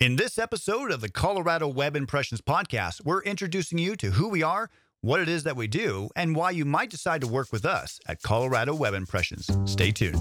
In this episode of the Colorado Web Impressions Podcast, we're introducing you to who we are, what it is that we do, and why you might decide to work with us at Colorado Web Impressions. Stay tuned.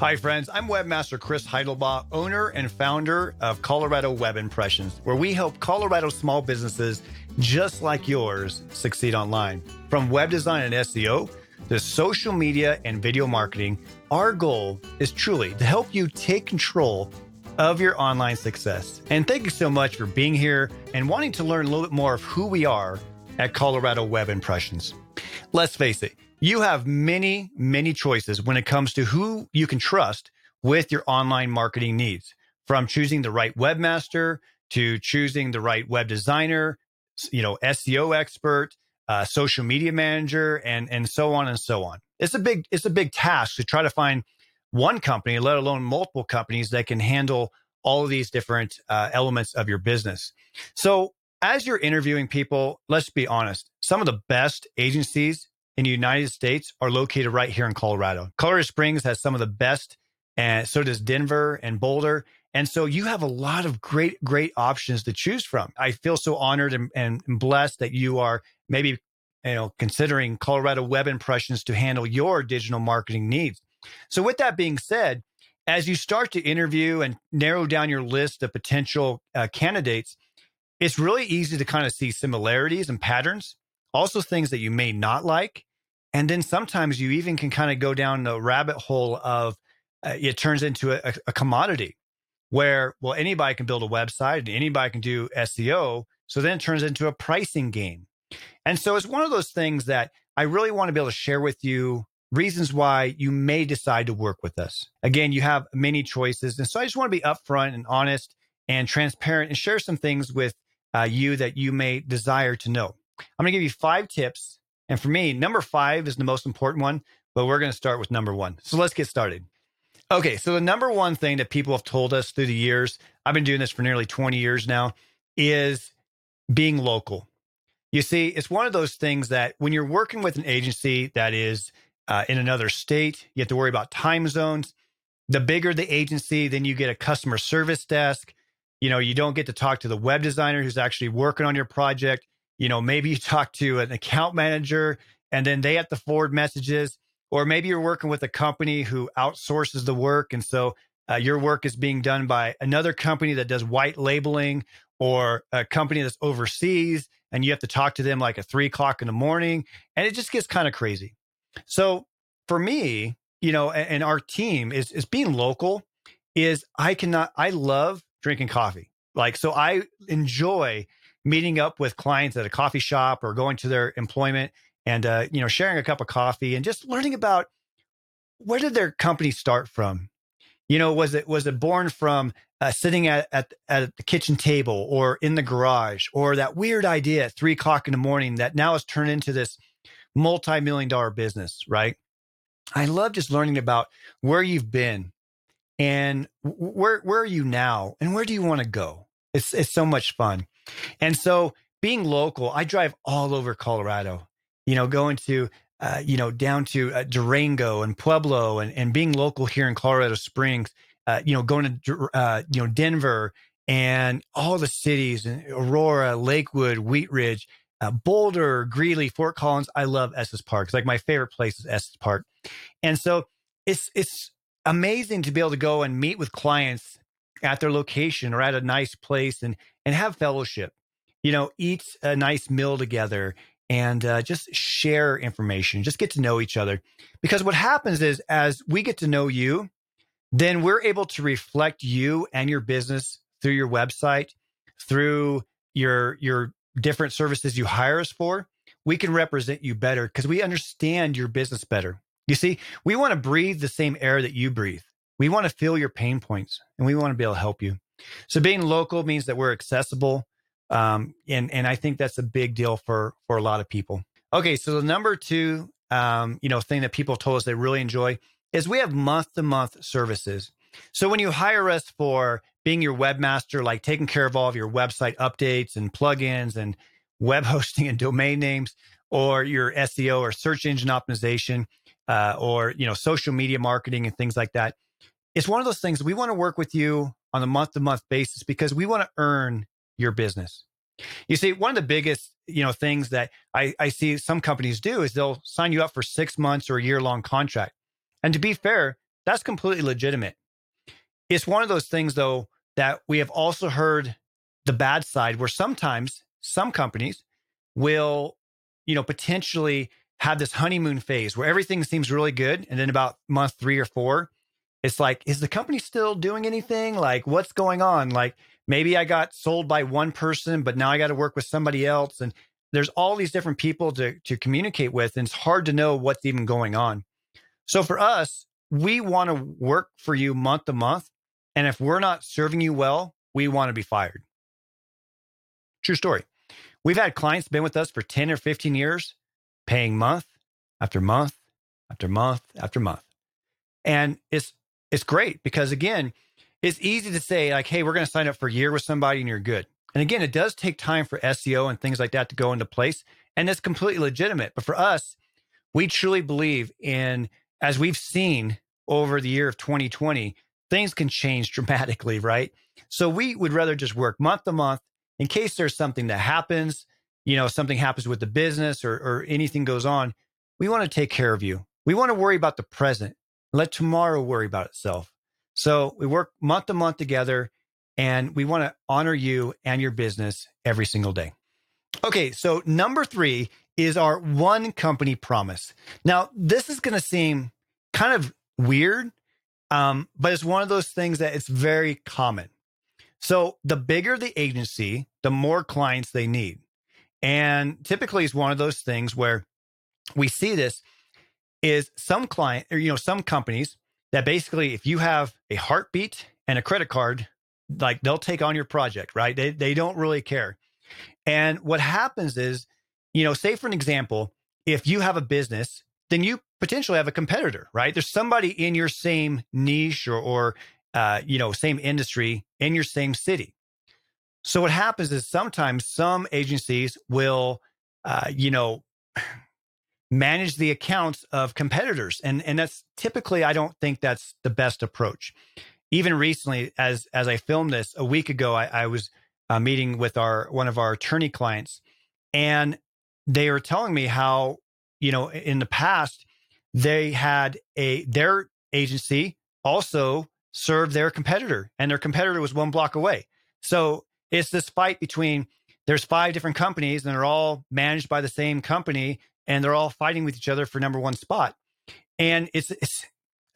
Hi, friends. I'm Webmaster Chris Heidelbaugh, owner and founder of Colorado Web Impressions, where we help Colorado small businesses just like yours succeed online. From web design and SEO to social media and video marketing, our goal is truly to help you take control of your online success. And thank you so much for being here and wanting to learn a little bit more of who we are at Colorado Web Impressions. Let's face it, you have many, many choices when it comes to who you can trust with your online marketing needs, from choosing the right webmaster to choosing the right web designer, you know, SEO expert, uh, social media manager, and and so on and so on. It's a big it's a big task to try to find one company, let alone multiple companies that can handle all of these different uh, elements of your business. So as you're interviewing people, let's be honest, some of the best agencies in the United States are located right here in Colorado. Colorado Springs has some of the best, and so does Denver and Boulder. And so you have a lot of great, great options to choose from. I feel so honored and, and blessed that you are maybe you know considering Colorado Web Impressions to handle your digital marketing needs. So with that being said, as you start to interview and narrow down your list of potential uh, candidates, it's really easy to kind of see similarities and patterns, also things that you may not like, and then sometimes you even can kind of go down the rabbit hole of uh, it turns into a, a, commodity where, well, anybody can build a website and anybody can do SEO. So then it turns into a pricing game. And so it's one of those things that I really want to be able to share with you reasons why you may decide to work with us. Again, you have many choices. And so I just want to be upfront and honest and transparent and share some things with uh, you that you may desire to know. I'm going to give you five tips and for me, number five is the most important one, but we're going to start with number one. So let's get started. Okay, so the number one thing that people have told us through the years, I've been doing this for nearly 20 years now, is being local. You see, it's one of those things that when you're working with an agency that is uh, in another state, you have to worry about time zones. The bigger the agency, then you get a customer service desk. You know, you don't get to talk to the web designer who's actually working on your project you know, maybe you talk to an account manager and then they have to forward messages, or maybe you're working with a company who outsources the work. And so uh, your work is being done by another company that does white labeling or a company that's overseas and you have to talk to them like at three o'clock in the morning. And it just gets kind of crazy. So for me, you know, and, and our team is, is being local is I cannot, I love drinking coffee. Like, so I enjoy meeting up with clients at a coffee shop or going to their employment and uh, you know sharing a cup of coffee and just learning about where did their company start from you know was it was it born from uh, sitting at, at at the kitchen table or in the garage or that weird idea at three o'clock in the morning that now has turned into this multi-million dollar business right? I love just learning about where you've been and where where are you now and where do you want to go? It's it's so much fun. And so being local, I drive all over Colorado, you know, going to, uh, you know, down to uh, Durango and Pueblo and, and being local here in Colorado Springs, uh, you know, going to, uh, you know, Denver and all the cities and Aurora, Lakewood, Wheat Ridge, uh, Boulder, Greeley, Fort Collins. I love Estes Park. It's like my favorite place is Estes Park. And so it's, it's amazing to be able to go and meet with clients at their location or at a nice place and and have fellowship you know eat a nice meal together and uh, just share information just get to know each other because what happens is as we get to know you then we're able to reflect you and your business through your website through your your different services you hire us for we can represent you better because we understand your business better you see we want to breathe the same air that you breathe we want to feel your pain points and we want to be able to help you. So being local means that we're accessible. Um, and, and I think that's a big deal for, for a lot of people. Okay. So the number two, um, you know, thing that people told us they really enjoy is we have month to month services. So when you hire us for being your webmaster, like taking care of all of your website updates and plugins and web hosting and domain names, or your SEO or search engine optimization, uh, or you know social media marketing and things like that. It's one of those things we want to work with you on a month to month basis because we want to earn your business. You see, one of the biggest you know things that I, I see some companies do is they'll sign you up for six months or a year long contract. And to be fair, that's completely legitimate. It's one of those things though that we have also heard the bad side where sometimes some companies will, you know, potentially have this honeymoon phase where everything seems really good. And then about month three or four, it's like, is the company still doing anything? Like, what's going on? Like, maybe I got sold by one person, but now I got to work with somebody else. And there's all these different people to, to communicate with. And it's hard to know what's even going on. So for us, we want to work for you month to month. And if we're not serving you well, we want to be fired. True story. We've had clients been with us for 10 or 15 years, paying month after month after month after month. And it's it's great because again, it's easy to say like, hey, we're going to sign up for a year with somebody and you're good. And again, it does take time for SEO and things like that to go into place. And it's completely legitimate. But for us, we truly believe in, as we've seen over the year of 2020, things can change dramatically, right? So we would rather just work month to month in case there's something that happens, you know, something happens with the business or, or anything goes on. We want to take care of you. We want to worry about the present. Let tomorrow worry about itself. So we work month to month together and we want to honor you and your business every single day. Okay, so number three is our one company promise. Now, this is going to seem kind of weird, um, but it's one of those things that it's very common. So, the bigger the agency, the more clients they need. And typically, it's one of those things where we see this is some client or, you know, some companies that basically, if you have a heartbeat and a credit card, like they'll take on your project, right? They, they don't really care. And what happens is, you know, say for an example, if you have a business, then you potentially have a competitor, right? There's somebody in your same niche or, or uh, you know, same industry in your same city. So what happens is sometimes some agencies will, uh, you know, manage the accounts of competitors, and and that's typically I don't think that's the best approach. Even recently, as as I filmed this a week ago, I, I was uh, meeting with our one of our attorney clients, and they were telling me how you know in the past they had a their agency also served their competitor and their competitor was one block away so it's this fight between there's five different companies and they're all managed by the same company and they're all fighting with each other for number one spot. And it's it's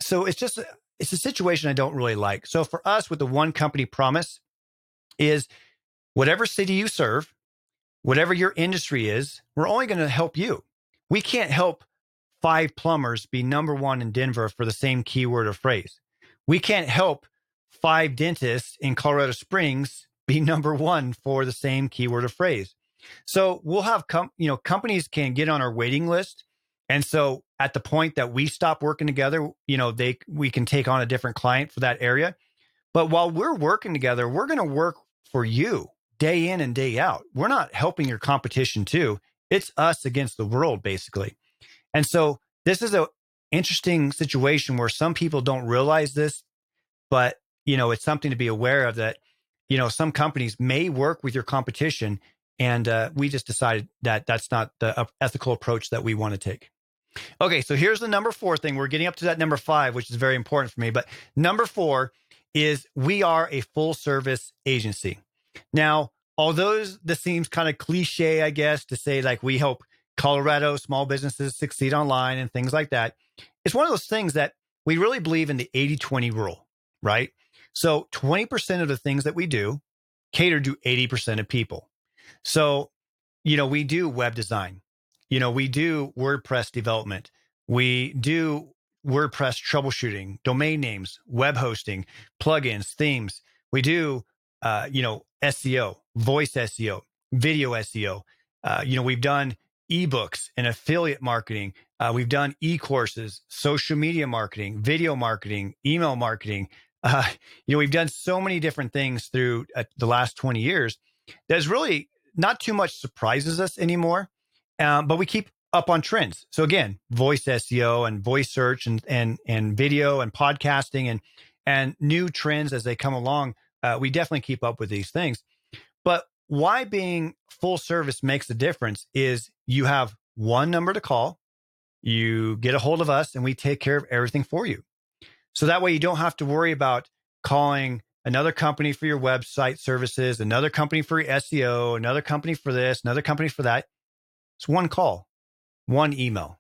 so it's just it's a situation i don't really like. So for us with the one company promise is whatever city you serve whatever your industry is we're only going to help you. We can't help five plumbers be number one in denver for the same keyword or phrase. We can't help five dentists in colorado springs be number one for the same keyword or phrase. So we'll have com- you know companies can get on our waiting list, and so at the point that we stop working together, you know they we can take on a different client for that area. But while we're working together, we're going to work for you day in and day out. We're not helping your competition too. It's us against the world basically. And so this is a interesting situation where some people don't realize this, but you know, it's something to be aware of that you know, some companies may work with your competition. And uh, we just decided that that's not the uh, ethical approach that we want to take. Okay, so here's the number four thing. We're getting up to that number five, which is very important for me. But number four is we are a full service agency. Now, although this seems kind of cliche, I guess, to say like we help Colorado small businesses succeed online and things like that, it's one of those things that we really believe in the 80 20 rule, right? So 20% of the things that we do cater to 80% of people. So, you know, we do web design, you know, we do WordPress development, we do WordPress troubleshooting, domain names, web hosting, plugins, themes. We do, uh, you know, SEO, voice SEO, video SEO. Uh, you know, we've done ebooks and affiliate marketing. Uh, we've done e courses, social media marketing, video marketing, email marketing, uh, you know, we've done so many different things through uh, the last 20 years. There's really not too much surprises us anymore, um, but we keep up on trends. So again, voice SEO and voice search and and and video and podcasting and and new trends as they come along. Uh, we definitely keep up with these things. But why being full service makes a difference is you have one number to call, you get a hold of us, and we take care of everything for you. So that way you don't have to worry about calling another company for your website services, another company for your SEO, another company for this, another company for that. It's one call, one email.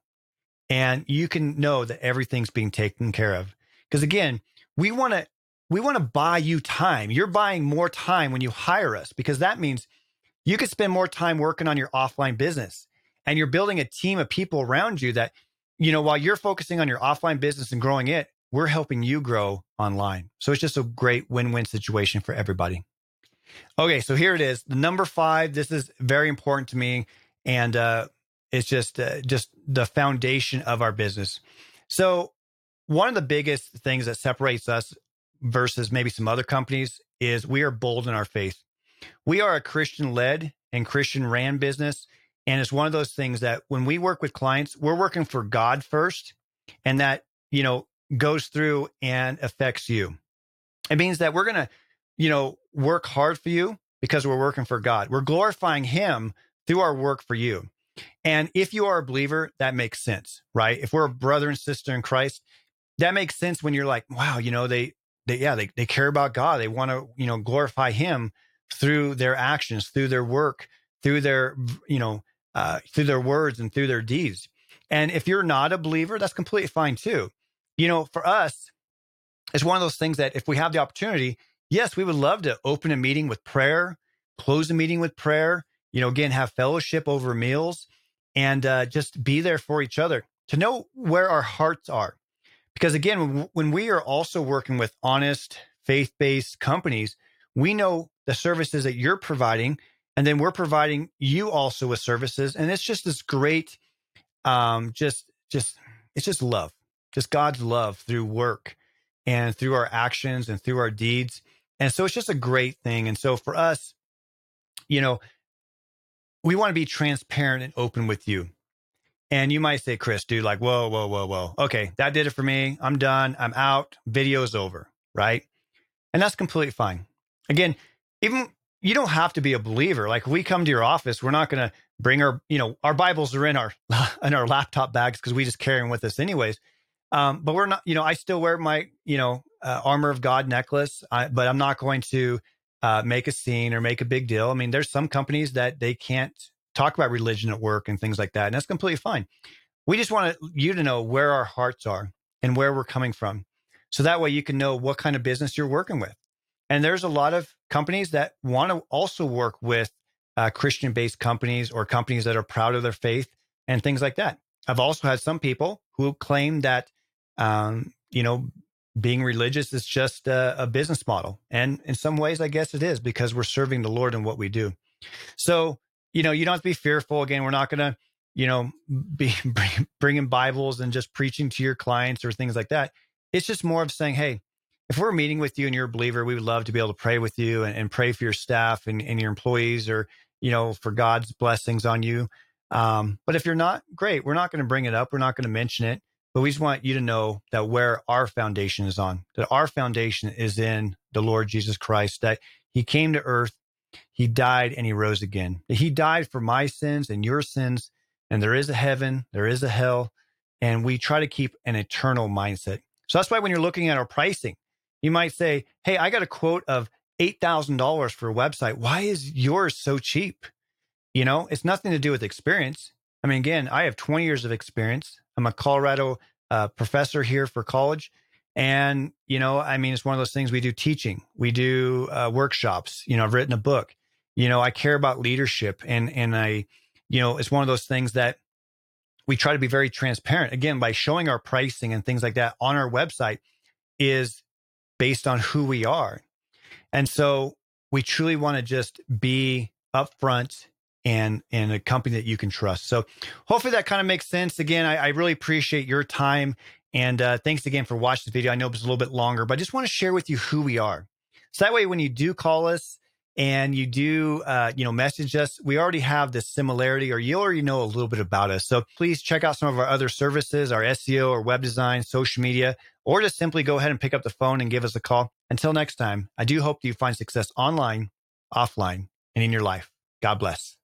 And you can know that everything's being taken care of. Because again, we want to we want to buy you time. You're buying more time when you hire us because that means you could spend more time working on your offline business and you're building a team of people around you that, you know, while you're focusing on your offline business and growing it, we're helping you grow online. So it's just a great win win situation for everybody. Okay, so here it is. The number five, this is very important to me. And uh, it's just uh, just the foundation of our business. So one of the biggest things that separates us versus maybe some other companies is we are bold in our faith. We are a Christian led and Christian ran business. And it's one of those things that when we work with clients, we're working for God first. And that, you know, goes through and affects you. It means that we're going to, you know, work hard for you because we're working for God. We're glorifying Him through our work for you. And if you are a believer, that makes sense, right? If we're a brother and sister in Christ, that makes sense when you're like, wow, you know, they, they, yeah, they, they care about God. They want to, you know, glorify Him through their actions, through their work, through their, you know, uh, through their words and through their deeds. And if you're not a believer, that's completely fine too. You know, for us, it's one of those things that if we have the opportunity, yes, we would love to open a meeting with prayer, close a meeting with prayer, you know, again, have fellowship over meals and uh, just be there for each other to know where our hearts are. Because again, when we are also working with honest, faith based companies, we know the services that you're providing, and then we're providing you also with services. And it's just this great, um, just, just, it's just love, just God's love through work and through our actions and through our deeds. And so it's just a great thing. And so for us, you know, we want to be transparent and open with you. And you might say, Chris, dude, like, whoa, whoa, whoa, whoa. Okay, that did it for me. I'm done. I'm out. Video's over. Right. And that's completely fine. Again, even you don't have to be a believer. Like, we come to your office, we're not going to bring our, you know, our Bibles are in our in our laptop bags because we just carry them with us anyways. Um, but we're not, you know, I still wear my, you know, uh, armor of God necklace, I, but I'm not going to uh, make a scene or make a big deal. I mean, there's some companies that they can't talk about religion at work and things like that. And that's completely fine. We just want you to know where our hearts are and where we're coming from. So that way you can know what kind of business you're working with. And there's a lot of companies that want to also work with uh, Christian based companies or companies that are proud of their faith and things like that. I've also had some people who claim that, um, you know, being religious is just a, a business model. And in some ways, I guess it is because we're serving the Lord in what we do. So you know, you don't have to be fearful. Again, we're not going to, you know, be bringing Bibles and just preaching to your clients or things like that. It's just more of saying, hey, if we're meeting with you and you're a believer, we would love to be able to pray with you and, and pray for your staff and, and, your employees or, you know, for God's blessings on you. Um, but if you're not, great. We're not going to bring it up. We're not going to mention it. But we just want you to know that where our foundation is on, that our foundation is in the Lord Jesus Christ, that he came to earth he died and he rose again. He died for my sins and your sins. And there is a heaven, there is a hell. And we try to keep an eternal mindset. So that's why when you're looking at our pricing, you might say, Hey, I got a quote of $8,000 for a website. Why is yours so cheap? You know, it's nothing to do with experience. I mean, again, I have 20 years of experience. I'm a Colorado uh, professor here for college. And, you know, I mean, it's one of those things we do teaching, we do uh, workshops. You know, I've written a book. You know, I care about leadership and, and I, you know, it's one of those things that we try to be very transparent again by showing our pricing and things like that on our website is based on who we are. And so we truly want to just be upfront and and a company that you can trust. So hopefully that kind of makes sense. Again, I, I really appreciate your time and uh, thanks again for watching the video. I know it was a little bit longer, but I just want to share with you who we are. So that way, when you do call us, and you do, uh, you know, message us, we already have this similarity or you already know a little bit about us. So please check out some of our other services, our SEO or web design, social media, or just simply go ahead and pick up the phone and give us a call. Until next time, I do hope that you find success online, offline, and in your life. God bless.